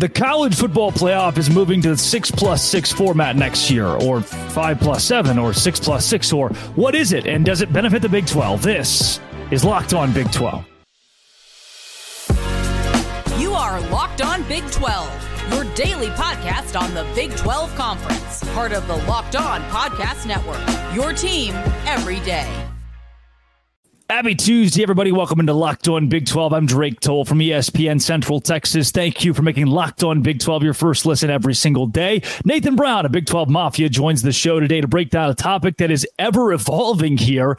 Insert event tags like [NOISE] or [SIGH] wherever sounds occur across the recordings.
The college football playoff is moving to the six plus six format next year, or five plus seven, or six plus six, or what is it? And does it benefit the Big 12? This is Locked On Big 12. You are Locked On Big 12, your daily podcast on the Big 12 Conference, part of the Locked On Podcast Network. Your team every day. Happy Tuesday, everybody. Welcome into Locked On Big 12. I'm Drake Toll from ESPN Central Texas. Thank you for making Locked On Big 12 your first listen every single day. Nathan Brown of Big 12 Mafia joins the show today to break down a topic that is ever evolving here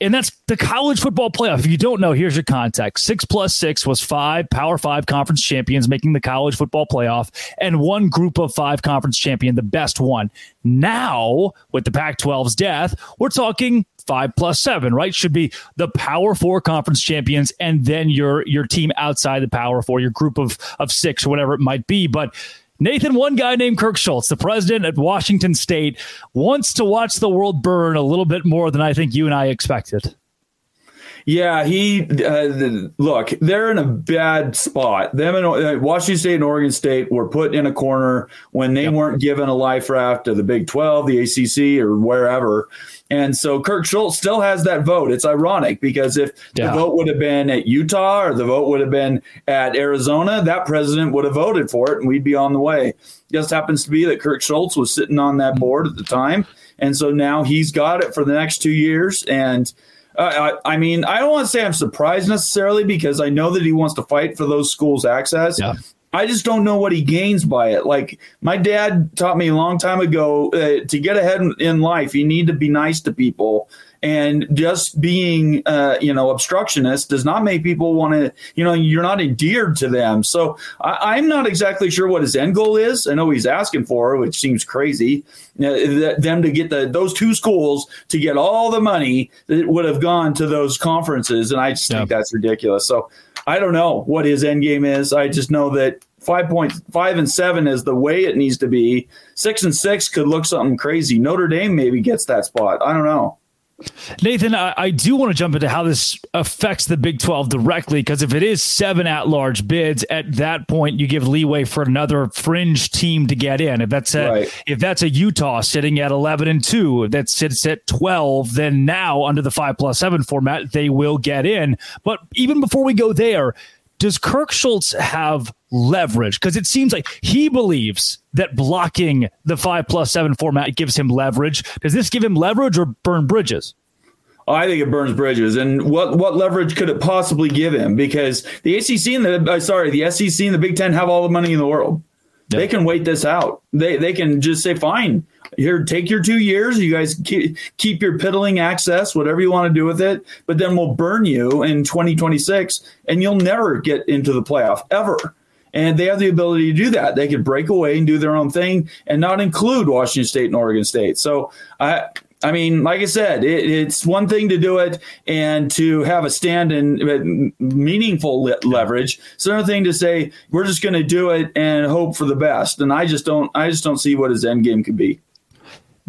and that's the college football playoff. If you don't know, here's your context. Six plus six was five Power Five conference champions making the college football playoff, and one group of five conference champion, the best one. Now, with the Pac 12's death, we're talking five plus seven, right? Should be the Power Four conference champions, and then your your team outside the Power Four, your group of of six or whatever it might be. But Nathan, one guy named Kirk Schulz, the president at Washington State, wants to watch the world burn a little bit more than I think you and I expected. Yeah, he uh, look. They're in a bad spot. Them and uh, Washington State and Oregon State were put in a corner when they yep. weren't given a life raft to the Big Twelve, the ACC, or wherever. And so Kirk Schulz still has that vote. It's ironic because if yeah. the vote would have been at Utah or the vote would have been at Arizona, that president would have voted for it, and we'd be on the way. It just happens to be that Kirk Schulz was sitting on that board at the time, and so now he's got it for the next two years, and I, I, mean, I don't want to say I'm surprised necessarily because I know that he wants to fight for those schools' access. Yeah. I just don't know what he gains by it. Like my dad taught me a long time ago, uh, to get ahead in life, you need to be nice to people and just being uh, you know obstructionist does not make people want to you know you're not endeared to them so I, am not exactly sure what his end goal is i know he's asking for which seems crazy uh, them to get the those two schools to get all the money that would have gone to those conferences and i just think that's ridiculous so i don't know what his end game is i just know that five point five and seven is the way it needs to be. Six and six could look something crazy. Notre Dame maybe gets that spot. I don't know. Nathan, I, I, do want to jump into how this affects the Big 12 directly because if it is seven at large bids, at that point you give leeway for another fringe team to get in. If that's a right. if that's a Utah sitting at 11 and 2 that sits at 12, then now under the 5 plus 7 format they will get in. But even before we go there, does Kirk Schulz have leverage? Because it seems like he believes that blocking the five plus seven format gives him leverage. Does this give him leverage or burn bridges? Oh, I think it burns bridges. And what what leverage could it possibly give him? Because the ACC and the uh, sorry, the SEC and the Big Ten have all the money in the world. Yep. They can wait this out. They they can just say, fine, here, take your two years. You guys keep, keep your piddling access, whatever you want to do with it. But then we'll burn you in 2026, and you'll never get into the playoff ever. And they have the ability to do that. They could break away and do their own thing and not include Washington State and Oregon State. So I I mean, like I said, it, it's one thing to do it and to have a stand and uh, meaningful leverage. It's another thing to say we're just going to do it and hope for the best. And I just don't, I just don't see what his end game could be.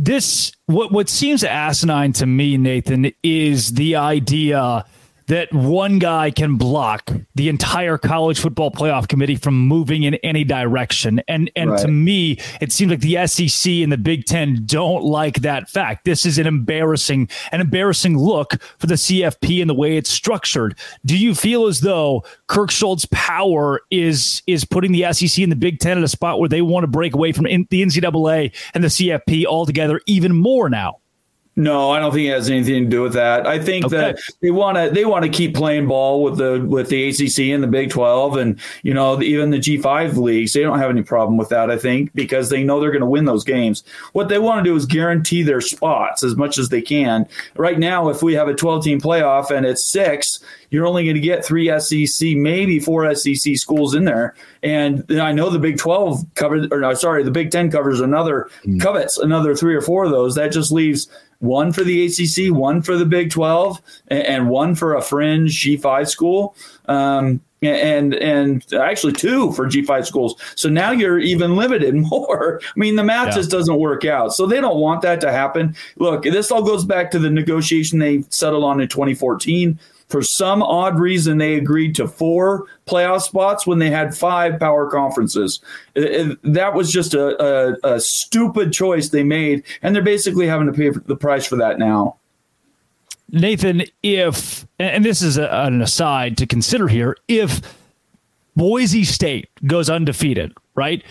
This what what seems asinine to me, Nathan, is the idea that one guy can block the entire college football playoff committee from moving in any direction. And and right. to me, it seems like the SEC and the Big Ten don't like that fact. This is an embarrassing, an embarrassing look for the CFP and the way it's structured. Do you feel as though Kirk Schulz's power is is putting the SEC and the Big Ten at a spot where they want to break away from in, the NCAA and the CFP altogether even more now? No, I don't think it has anything to do with that. I think okay. that they want to they want to keep playing ball with the with the ACC and the Big Twelve, and you know even the G five leagues. They don't have any problem with that. I think because they know they're going to win those games. What they want to do is guarantee their spots as much as they can. Right now, if we have a twelve team playoff and it's six, you're only going to get three SEC, maybe four SEC schools in there. And I know the Big 12 covers, or no, sorry, the Big 10 covers another, mm. covets another three or four of those. That just leaves one for the ACC, one for the Big 12, and one for a fringe G5 school. Um, and and actually two for G5 schools. So now you're even limited [LAUGHS] more. I mean, the math yeah. just doesn't work out. So they don't want that to happen. Look, this all goes back to the negotiation they settled on in 2014 For some odd reason, they agreed to four playoff spots when they had five power conferences. It, it, that was just a, a, a, stupid choice they made, and they're basically having to pay the price for that now. Nathan, if, and this is an aside to consider here, if Boise State goes undefeated, right?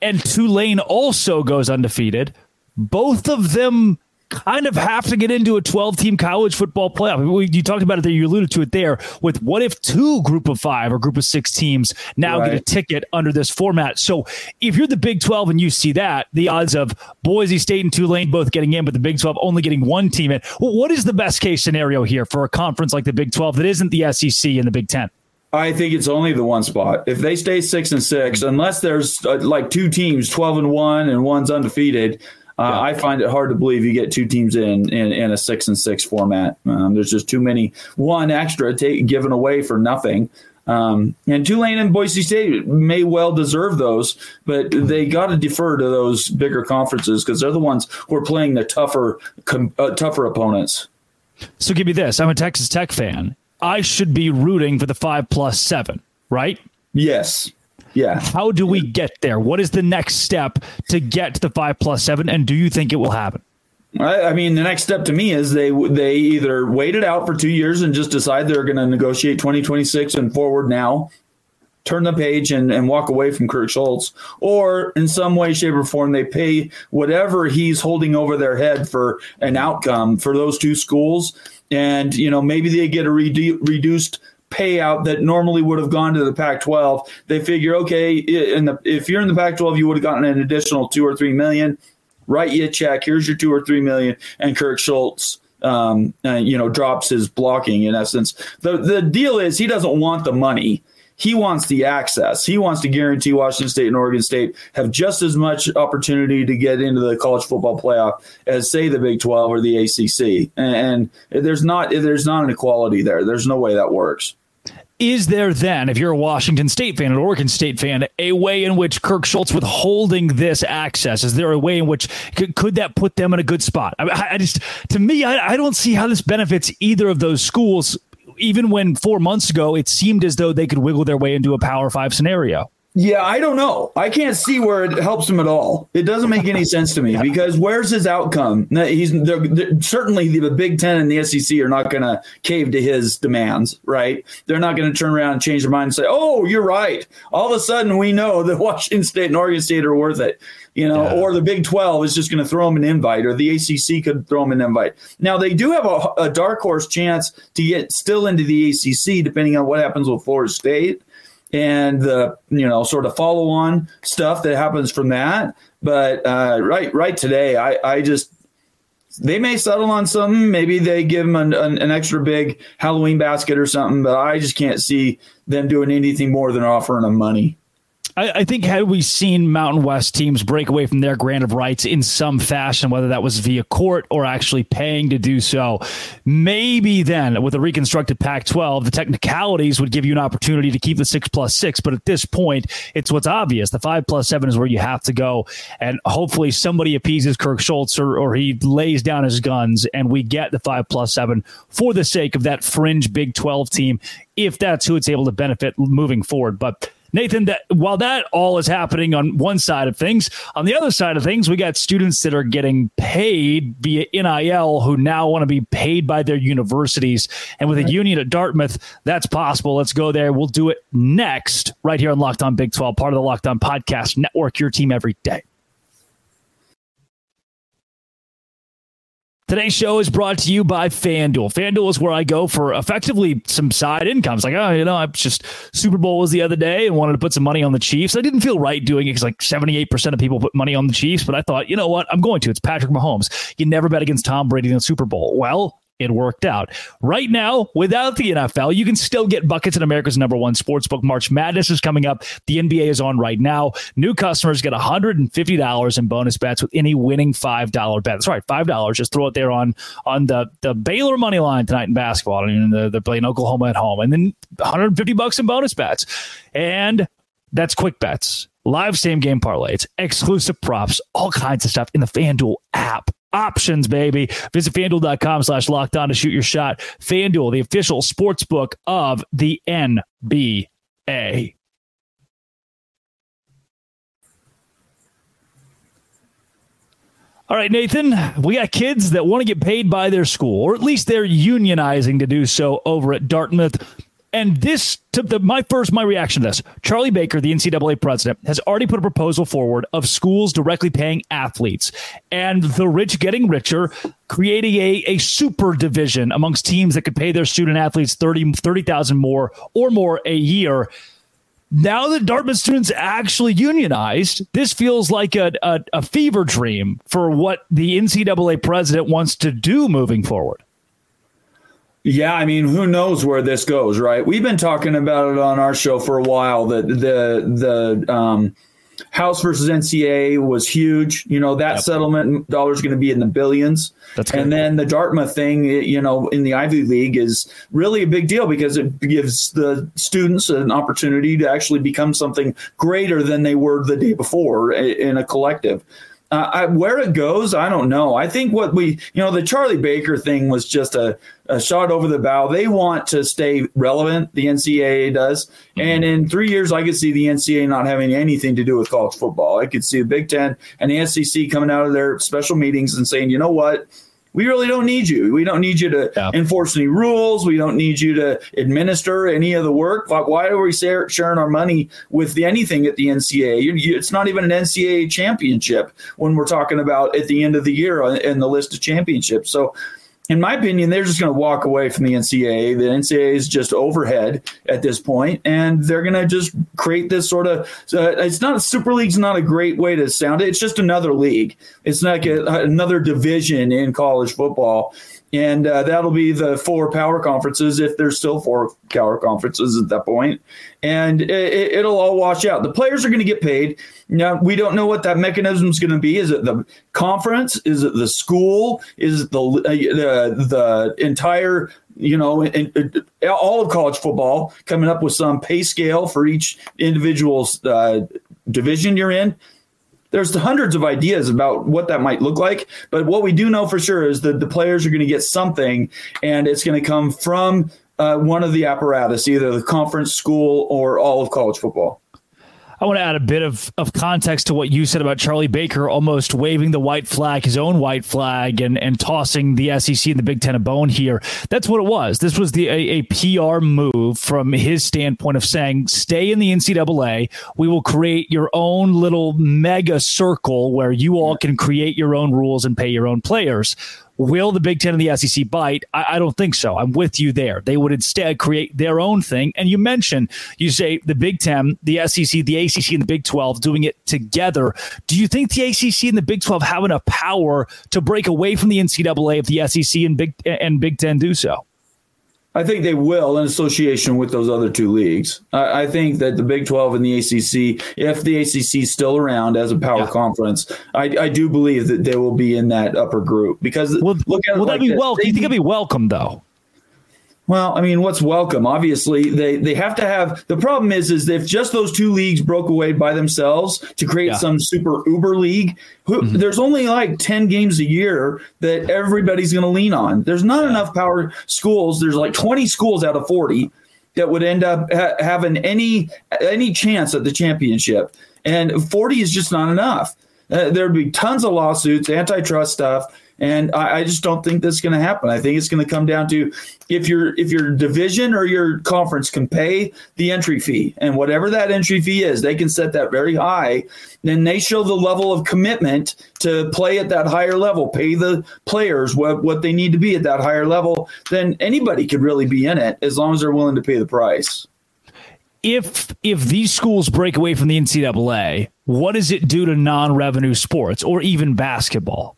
And Tulane also goes undefeated. Both of them kind of have to get into a 12 team college football playoff. You talked about it there, you alluded to it there with what if two group of five or group of six teams now right. get a ticket under this format. So if you're the Big 12 and you see that, the odds of Boise State and Tulane both getting in, but the Big 12 only getting one team in, well, what is the best case scenario here for a conference like the Big 12 that isn't the SEC and the Big 10? I think it's only the one spot. If they stay six and six, unless there's uh, like two teams, twelve and one, and one's undefeated, uh, yeah. I find it hard to believe you get two teams in in, in a six and six format. Um, there's just too many one extra take, given away for nothing. Um, and Tulane and Boise State may well deserve those, but they got to defer to those bigger conferences because they're the ones who are playing the tougher, com, uh, tougher opponents. So give me this: I'm a Texas Tech fan, I should be rooting for the five plus seven, right? Yes. Yeah. How do we get there? What is the next step to get to the five plus seven? And do you think it will happen? I, mean, the next step to me is they they either wait it out for two years and just decide they're going to negotiate 2026 and forward now, turn the page and, and walk away from Kirk Schulz, or in some way, shape, or form, they pay whatever he's holding over their head for an outcome for those two schools and you know maybe they get a redu- reduced payout that normally would have gone to the Pac-12. They figure, okay, in the, if you're in the Pac-12, you would have gotten an additional two or three million. Write you a check. Here's your two or three million, and Kirk Schulz, um, uh, you know, drops his blocking. In essence, the the deal is he doesn't want the money. He wants the access. He wants to guarantee Washington State and Oregon State have just as much opportunity to get into the college football playoff as, say, the Big Twelve or the ACC. And, and there's not there's not an equality there. There's no way that works. Is there then, if you're a Washington State fan, an Oregon State fan, a way in which Kirk Schulz withholding this access? Is there a way in which could, could that put them in a good spot? I, I just, to me, I, I don't see how this benefits either of those schools even when four months ago it seemed as though they could wiggle their way into a Power Five scenario. Yeah, I don't know. I can't see where it helps him at all. It doesn't make any sense to me because where's his outcome? He's they're, they're, certainly the Big Ten and the SEC are not going to cave to his demands, right? They're not going to turn around and change their mind and say, "Oh, you're right." All of a sudden, we know that [LAUGHS] Washington State and Oregon State are worth it, you know. Yeah. Or the Big Twelve is just going to throw them an invite, or the ACC could throw them an invite. Now they do have a, a dark horse chance to get still into the ACC, depending on what happens with Florida State and the you know sort of follow on stuff that happens from that. But uh, right right today, I I just they may settle on something. Maybe they give them an, an, an, extra big Halloween basket or something. But I just can't see them doing anything more than offering them money. I, I, think had we seen Mountain West teams break away from their grant of rights in some fashion, whether that was via court or actually paying to do so, maybe then with a reconstructed Pac-12, the technicalities would give you an opportunity to keep the six plus six. But at this point, it's what's obvious: the five plus seven is where you have to go, and hopefully somebody appeases Kirk Schulz or, or he lays down his guns, and we get the five plus seven for the sake of that fringe Big Twelve team, if that's who it's able to benefit moving forward. But Nathan, that while that all is happening on one side of things, on the other side of things, we got students that are getting paid via NIL who now want to be paid by their universities. And with a union at Dartmouth, that's possible. Let's go there. We'll do it next, right here on Locked On Big 12, part of the Locked On Podcast Network, your team every day. Today's show is brought to you by FanDuel. FanDuel is where I go for effectively some side incomes. Like, oh, you know, I just Super Bowl was the other day and wanted to put some money on the Chiefs. I didn't feel right doing it because like 78% of people put money on the Chiefs, but I thought, you know what? I'm going to. It's Patrick Mahomes. You never bet against Tom Brady in the Super Bowl. Well, it worked out. Right now, without the NFL, you can still get buckets in America's number one sportsbook. March Madness is coming up. The NBA is on right now. New customers get $150 in bonus bets with any winning $5 bet. That's right, $5. Just throw it there on on the, the Baylor money line tonight in basketball. I mean, they're playing Oklahoma at home. And then 150 bucks in bonus bets. And that's quick bets, live same game parlays, exclusive props, all kinds of stuff in the FanDuel app options, baby. Visit fanduel.com slash locked on to shoot your shot. Fanduel, the official sports book of the NBA. All right, Nathan, we got kids that want to get paid by their school, or at least they're unionizing to do so over at Dartmouth. And this, to the, my first, my reaction to this, Charlie Baker, the NCAA president, has already put a proposal forward of schools directly paying athletes and the rich getting richer, creating a, a super division amongst teams that could pay their student athletes 30 30,000 more or more a year now that Dartmouth students actually unionized, this feels like a, a, a, fever dream for what the NCAA president wants to do moving forward. Yeah, I mean, who knows where this goes, right? We've been talking about it on our show for a while that the the um, House versus NCA was huge. You know, that yep. settlement dollar is going to be in the billions. That's and then the Dartmouth thing, you know, in the Ivy League is really a big deal because it gives the students an opportunity to actually become something greater than they were the day before in a collective. Uh, I, where it goes, I don't know. I think what we, you know, the Charlie Baker thing was just a, a shot over the bow. They want to stay relevant. The NCAA does, mm-hmm. and in three years, I could see the NCAA not having anything to do with college football. I could see the Big Ten and the SEC coming out of their special meetings and saying, you know what, we really don't need you. We don't need you to yeah. enforce any rules. We don't need you to administer any of the work. Like, Why are we sharing our money with the, anything at the NCAA? it's not even an NCAA championship when we're talking about at the end of the year in the list of championships. So in my opinion, they're just going to walk away from the NCAA. The NCAA is just overhead at this point, and they're going to just create this sort of. Uh, it's not Super League's not a great way to sound it. It's just another league. It's like a, another division in college football, and uh, that'll be the four power conferences if there's still four power conferences at that point. And it, will all wash out. The players are going to get paid. Now we don't know what that mechanism is going to be. Is it the conference? Is it the school? Is it the uh, the, the entire you know in, in, all of college football coming up with some pay scale for each individual's uh, division you're in there's hundreds of ideas about what that might look like, but what we do know for sure is that the players are going to get something, and it's going to come from uh, one of the apparatus, either the conference, school, or all of college football. I want to add a bit of, of context to what you said about Charlie Baker almost waving the white flag, his own white flag, and, and tossing the SEC and the Big Ten a bone here. That's what it was. This was the a, a PR move from his standpoint of saying, stay in the NCAA. We will create your own little mega circle where you all can create your own rules and pay your own players. Will the Big Ten and the SEC bite? I, I, don't think so. I'm with you there. They would instead create their own thing. And you mentioned, you say the Big Ten, the SEC, the ACC, and the Big 12 doing it together. Do you think the ACC and the Big 12 have enough power to break away from the NCAA if the SEC and Big and Big Ten do so? I think they will in association with those other two leagues. I, I, think that the Big 12 and the ACC, if the ACC is still around as a power yeah. conference, I, I, do believe that they will be in that upper group because well, look at will like that be welcome? Do you think it'll be welcome though? Well, I mean, what's welcome? Obviously, they they have to have. The problem is, is if just those two leagues broke away by themselves to create yeah. some super Uber league, who, mm-hmm. there's only like ten games a year that everybody's going to lean on. There's not yeah. enough power schools. There's like 20 schools out of 40 that would end up ha- having any any chance at the championship, and 40 is just not enough. Uh, there'd be tons of lawsuits, antitrust stuff and I, I just don't think that's going to happen. I think it's going to come down to if your if your division or your conference can pay the entry fee, and whatever that entry fee is, they can set that very high. Then they show the level of commitment to play at that higher level, pay the players what what they need to be at that higher level. Then anybody could really be in it as long as they're willing to pay the price if if these schools break away from the NCAA, what does it do to non-revenue sports or even basketball?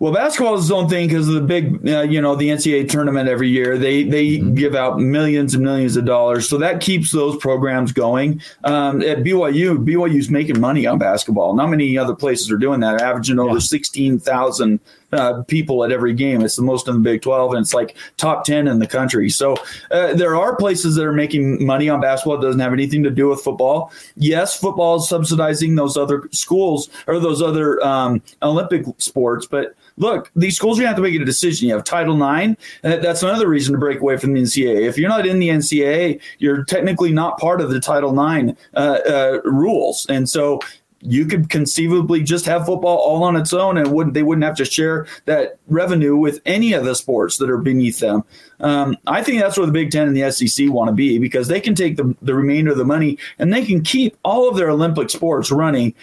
Well, basketball is its own thing because of the big, uh, you know, the NCAA tournament every year. They they mm-hmm. give out millions and millions of dollars, so that keeps those programs going. Um, at BYU, BYU's making money on basketball. Not many other places are doing that, averaging over yeah. sixteen thousand uh, people at every game. It's the most in the Big 12, and it's like top 10 in the country. So uh, there are places that are making money on basketball. It doesn't have anything to do with football. Yes, football is subsidizing those other schools or those other um, Olympic sports, but look, these schools to have to make a decision. You have Title IX, and that's another reason to break away from the NCAA. If you're not in the NCAA, you're technically not part of the Title IX uh, uh, rules. And so you could conceivably just have football all on its own and wouldn't they wouldn't have to share that revenue with any of the sports that are beneath them. Um, I think that's where the Big Ten and the SEC want to be because they can take the, the remainder of the money and they can keep all of their Olympic sports running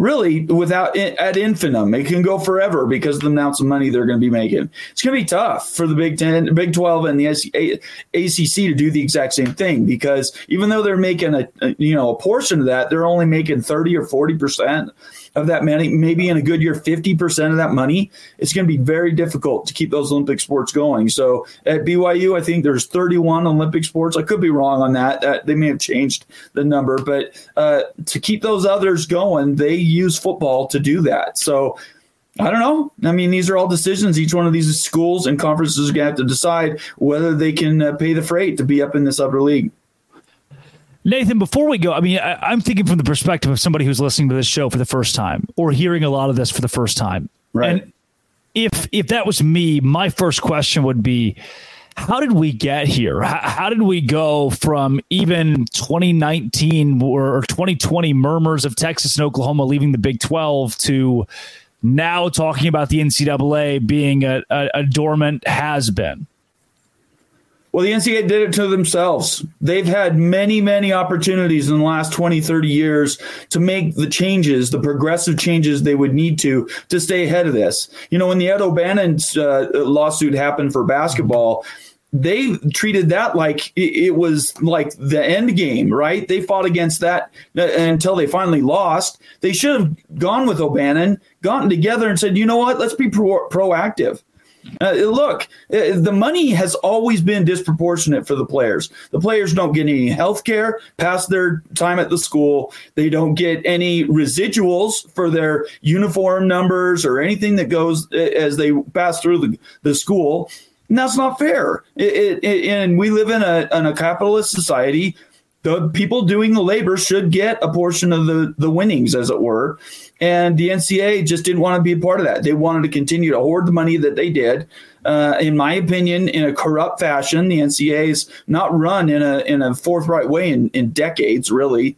really without ad infinitum. It can go forever because of the amounts of money they're going to be making. It's going to be tough for the Big Ten, Big Twelve, and the ACC to do the exact same thing because even though they're making a, you know a portion of that, they're only making thirty or forty percent of that money, maybe in a good year, 50% of that money, it's going to be very difficult to keep those Olympic sports going. So at BYU, I think there's 31 Olympic sports. I could be wrong on that. that they may have changed the number, but uh, to keep those others going, they use football to do that. So I don't know. I mean, these are all decisions. Each one of these schools and conferences are going to have to decide whether they can uh, pay the freight to be up in this upper league. Nathan, before we go, I mean, I, am thinking from the perspective of somebody who's listening to this show for the first time or hearing a lot of this for the first time. Right. And if if that was me, my first question would be, how did we get here? How, how did we go from even 2019 or 2020 murmurs of Texas and Oklahoma leaving the Big 12 to now talking about the NCAA being a, a, a dormant has been? Well, the NCAA did it to themselves. They've had many, many opportunities in the last 20, 30 years to make the changes, the progressive changes they would need to to stay ahead of this. You know, when the Ed O'Bannon uh, lawsuit happened for basketball, they treated that like it was like the end game, right? They fought against that uh, until they finally lost. They should have gone with O'Bannon, gotten together and said, you know what, let's be pro- proactive. Uh, look, uh, the money has always been disproportionate for the players. The players don't get any health care past their time at the school. They don't get any residuals for their uniform numbers or anything that goes uh, as they pass through the, the school. And that's not fair. It, it, and we live in a, in a capitalist society. The people doing the labor should get a portion of the, the winnings, as it were. And the NCAA just didn't want to be a part of that. They wanted to continue to hoard the money that they did. Uh, in my opinion, in a corrupt fashion, the NCAA is not run in a in a forthright way in, in decades, really.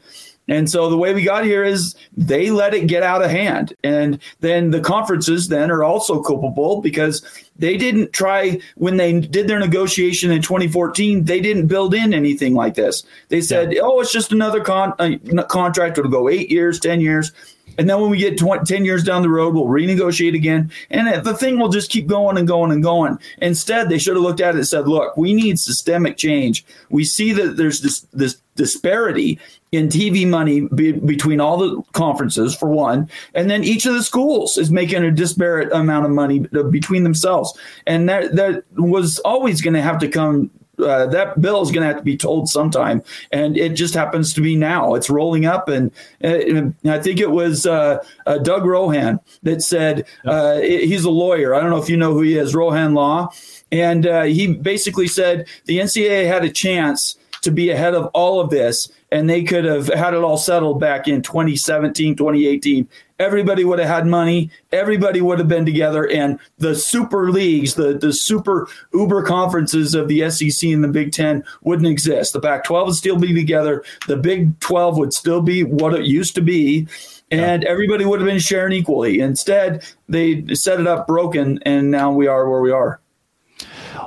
And so the way we got here is they let it get out of hand. And then the conferences then are also culpable because they didn't try when they did their negotiation in 2014, they didn't build in anything like this. They said, yeah. "Oh, it's just another con- uh, contract it'll go 8 years, 10 years." And then when we get 20, 10 years down the road, we'll renegotiate again. And the thing will just keep going and going and going. Instead, they should have looked at it and said, look, we need systemic change. We see that there's this, this disparity in TV money be, between all the conferences, for one. And then each of the schools is making a disparate amount of money uh, between themselves. And that, that was always going to have to come uh, that bill is going to have to be told sometime, and it just happens to be now. It's rolling up, and, and I think it was uh, uh, Doug Rohan that said uh, he's a lawyer. I don't know if you know who he is, Rohan Law, and uh, he basically said the NCAA had a chance to be ahead of all of this and they could have had it all settled back in 2017 2018 everybody would have had money. Everybody would have been together. And the super leagues the, the super uber conferences of the sec and the big 10 wouldn't exist. The pac 12 would still be together. The big 12 would still be what it used to be. And yeah. everybody would have been sharing equally. Instead they set it up broken and now we are where we are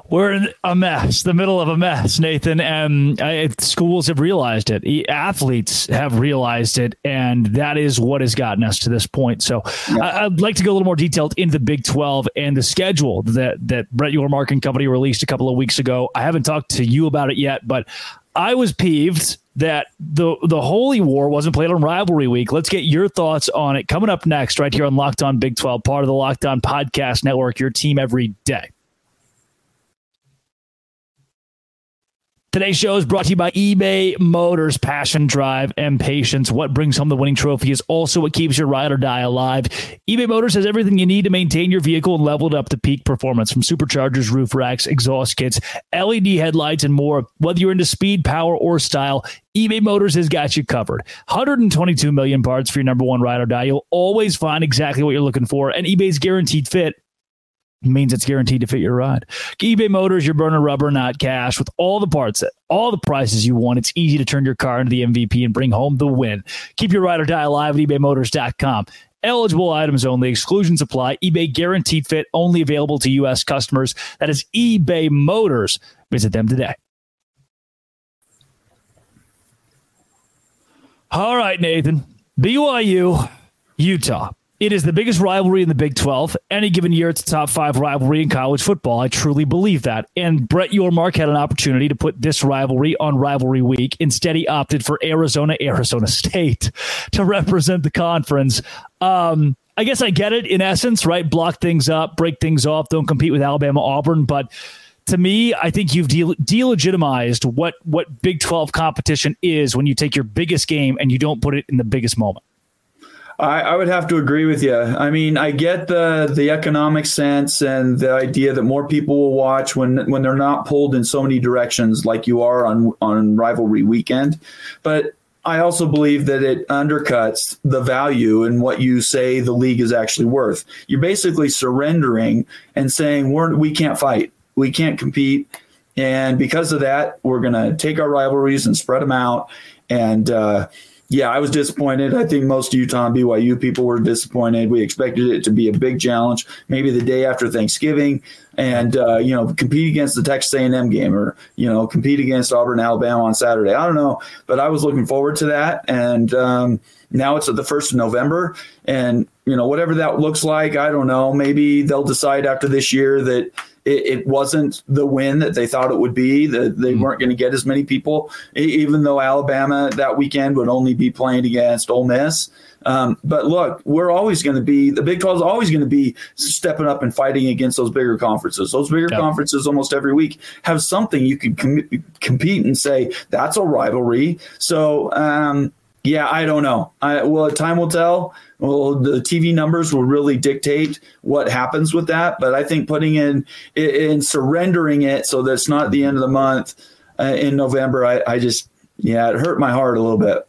we're in a mess, the middle of a mess, Nathan. And uh, schools have realized it, athletes have realized it, and that is what has gotten us to this point. So yeah. I, would like to go a little more detailed into the Big 12 and the schedule that, that Brett Yormark and company released a couple of weeks ago. I haven't talked to you about it yet, but I was peeved that the the Holy War wasn't played on rivalry week. Let's get your thoughts on it coming up next, right here on Locked On Big 12, part of the Locked On Podcast Network, your team every day. Today's show is brought to you by eBay Motors. Passion, drive, and patience. What brings home the winning trophy is also what keeps your ride or die alive. eBay Motors has everything you need to maintain your vehicle and level it up to peak performance from superchargers, roof racks, exhaust kits, LED headlights, and more. Whether you're into speed, power, or style, eBay Motors has got you covered. 122 million parts for your number one ride or die. You'll always find exactly what you're looking for, and eBay's guaranteed fit means it's guaranteed to fit your ride. eBay Motors, you're burning rubber, not cash. With all the parts, all the prices you want, it's easy to turn your car into the MVP and bring home the win. Keep your ride or die alive at ebaymotors.com. Eligible items only. Exclusions apply. eBay guaranteed fit only available to U.S. customers. That is eBay Motors. Visit them today. All right, Nathan. BYU, Utah. It is the biggest rivalry in the Big 12. Any given year, it's a top five rivalry in college football. I truly believe that. And Brett Yormark had an opportunity to put this rivalry on rivalry week. Instead, he opted for Arizona, Arizona [LAUGHS] State to represent the conference. Um, I guess I get it in essence, right? Block things up, break things off, don't compete with Alabama, Auburn. But to me, I think you've de- delegitimized what, what Big 12 competition is when you take your biggest game and you don't put it in the biggest moment. I, I, would have to agree with you. I mean, I get the the economic sense and the idea that more people will watch when when they're not pulled in so many directions like you are on on rivalry weekend. But I also believe that it undercuts the value in what you say the league is actually worth. You're basically surrendering and saying we're we can't fight, we can't compete, and because of that, we're going to take our rivalries and spread them out and. Uh, yeah, I was disappointed. I think most Utah and BYU people were disappointed. We expected it to be a big challenge, maybe the day after Thanksgiving, and uh, you know compete against the Texas A&M game or you know compete against Auburn, Alabama on Saturday. I don't know, but I was looking forward to that, and um, now it's the first of November, and you know whatever that looks like, I don't know. Maybe they'll decide after this year that it, it, wasn't the win that they thought it would be. That they mm-hmm. weren't going to get as many people, even though Alabama that weekend would only be playing against Ole Miss. Um, but look, we're always going to be the Big 12 is always going to be stepping up and fighting against those bigger conferences. Those bigger yep. conferences almost every week have something you can com- compete and say that's a rivalry. So um, yeah, I don't know. I, well, time will tell. Well, the TV numbers will really dictate what happens with that. But I think putting in in surrendering it so that it's not the end of the month uh, in November, I, I just yeah, it hurt my heart a little bit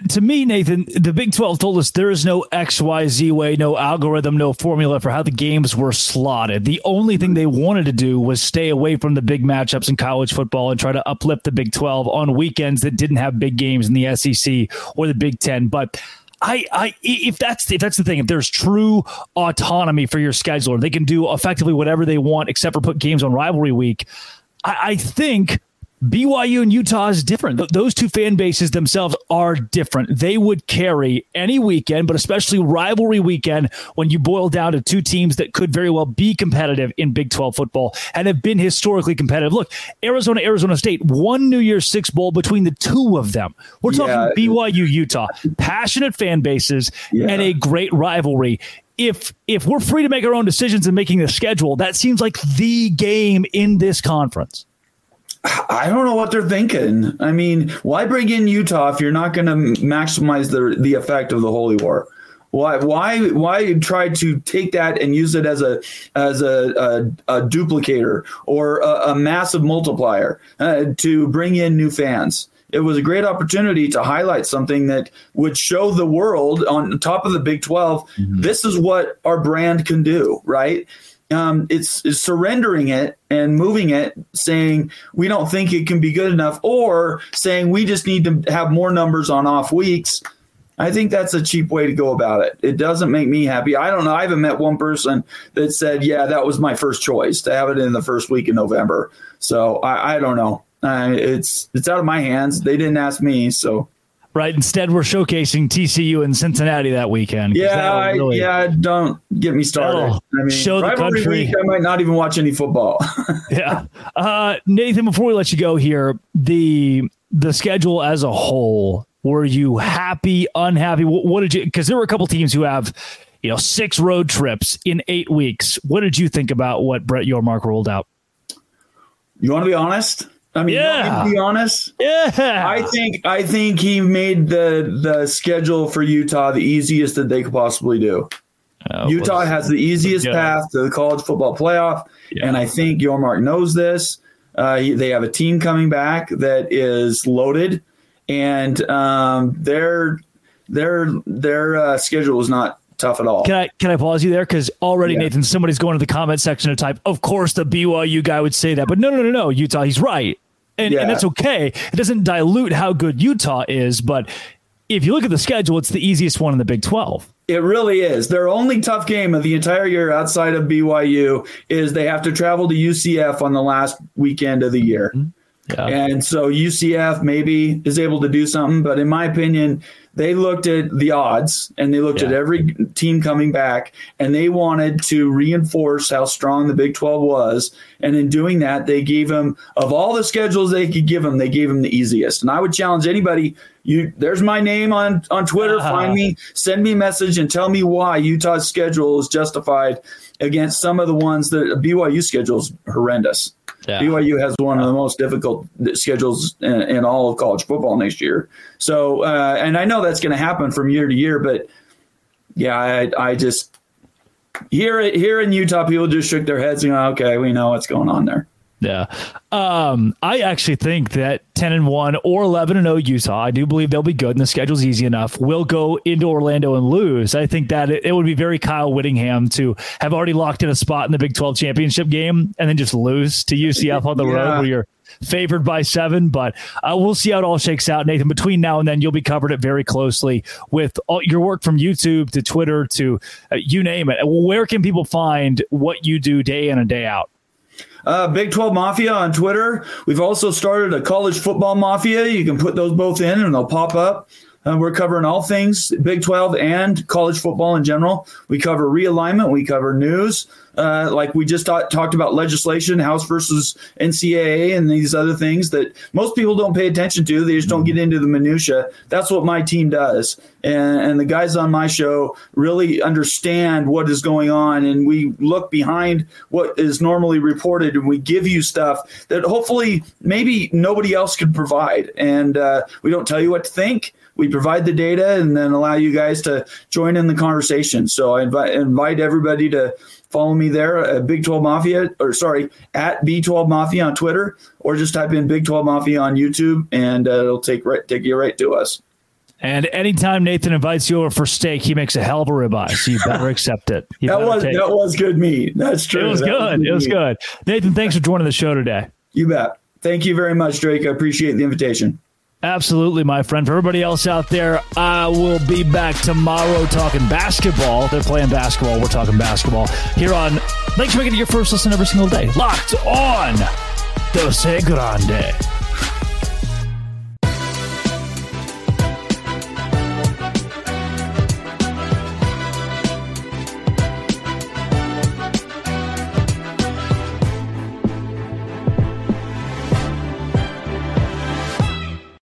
to me, Nathan, the Big 12 told us there is no XYZ way, no algorithm, no formula for how the games were slotted. The only thing they wanted to do was stay away from the big matchups in college football and try to uplift the Big 12 on weekends that didn't have big games in the SEC or the Big 10. But I, I, if that's if that's the thing, if there's true autonomy for your scheduler, they can do effectively whatever they want except for put games on rivalry week. I, I think BYU and Utah is different. Th- those two fan bases themselves are different. They would carry any weekend, but especially rivalry weekend when you boil down to two teams that could very well be competitive in Big 12 football and have been historically competitive. Look, Arizona, Arizona State, one New Year's Six Bowl between the two of them. We're talking yeah. BYU, Utah, passionate fan bases yeah. and a great rivalry if if we're free to make our own decisions in making the schedule, that seems like the game in this conference. I don't know what they're thinking. I mean, why bring in Utah if you're not going to maximize the the effect of the Holy War? Why why why try to take that and use it as a as a, a, a duplicator or a, a massive multiplier uh, to bring in new fans? It was a great opportunity to highlight something that would show the world on top of the Big 12 mm-hmm. this is what our brand can do, right? Um, it's, it's, surrendering it and moving it, saying we don't think it can be good enough, or saying we just need to have more numbers on off weeks. I think that's a cheap way to go about it. It doesn't make me happy. I don't know. I haven't met one person that said, "Yeah, that was my first choice to have it in the first week in November." So I, I don't know. Uh, it's it's out of my hands. They didn't ask me, so right? Instead, we're showcasing TCU in Cincinnati that weekend. Yeah, really, yeah. Don't get me started. I mean, show the country. Week, I might not even watch any football. [LAUGHS] yeah, uh, Nathan. Before we let you go here, the the schedule as a whole, were you happy, unhappy? What, what did you? Because there were a couple teams who have, you know, six road trips in eight weeks. What did you think about what Brett Yormark rolled out? You want to be honest? I mean, yeah. be honest. Yeah. I think I think he made the the schedule for Utah the easiest that they could possibly do. Uh, Utah has the easiest path to the college football playoff, yeah. and I think Yormark knows this. Uh, they have a team coming back that is loaded, and um, their their their uh, schedule is not tough at all. Can I can I pause you there? Because already, yeah. Nathan, somebody's going to the comment section to type. Of course, the BYU guy would say that, but no, no, no, no. Utah, he's right, and, yeah. and that's okay. It doesn't dilute how good Utah is, but if you look at the schedule, it's the easiest one in the Big Twelve. It really is. Their only tough game of the entire year outside of BYU is they have to travel to UCF on the last weekend of the year. Mm-hmm. Yeah. And so UCF maybe is able to do something, but in my opinion, they looked at the odds and they looked yeah. at every team coming back and they wanted to reinforce how strong the Big 12 was. And in doing that, they gave them, of all the schedules they could give them, they gave them the easiest. And I would challenge anybody. You, there's my name on on Twitter. Uh-huh. Find me, send me a message, and tell me why Utah's schedule is justified against some of the ones that BYU schedule is horrendous. Yeah. BYU has one of the most difficult schedules in, in all of college football next year. So, uh, and I know that's going to happen from year to year, but yeah, I, I just here here in Utah, people just shook their heads and go, okay, we know what's going on there. Yeah. Um, I actually think that 10 and 1 or 11 and 0 Utah, I do believe they'll be good and the schedule's easy enough, will go into Orlando and lose. I think that it, it, would be very Kyle Whittingham to have already locked in a spot in the Big 12 championship game and then just lose to UCF on the yeah. road where you're favored by seven. But uh, we'll see how it all shakes out, Nathan. Between now and then, you'll be covered it very closely with all your work from YouTube to Twitter to uh, you name it. Where can people find what you do day in and day out? Uh, Big 12 Mafia on Twitter. We've also started a college football mafia. You can put those both in and they'll pop up. Uh, we're covering all things Big 12 and college football in general. We cover realignment, we cover news, uh, like we just talk, talked about legislation, House versus NCAA, and these other things that most people don't pay attention to. They just don't get into the minutia. That's what my team does, and, and the guys on my show really understand what is going on, and we look behind what is normally reported, and we give you stuff that hopefully maybe nobody else could provide, and uh, we don't tell you what to think we provide the data and then allow you guys to join in the conversation. So I invite, invite everybody to follow me there at Big 12 Mafia, or sorry, at B12 Mafia on Twitter, or just type in Big 12 Mafia on YouTube, and uh, it'll take right take you right to us. And anytime Nathan invites you over for steak, he makes a hell of a ribeye, so you [LAUGHS] better accept it. that was that was good meat. That's true. It was that good. Was good it was meat. good. Nathan, thanks for joining the show today. You bet. Thank you very much, Drake. I appreciate the invitation. Absolutely, my friend. For everybody else out there, I will be back tomorrow talking basketball. They're playing basketball. We're talking basketball here on. Thanks for making it your first listen every single day. Locked on. Dose Grande.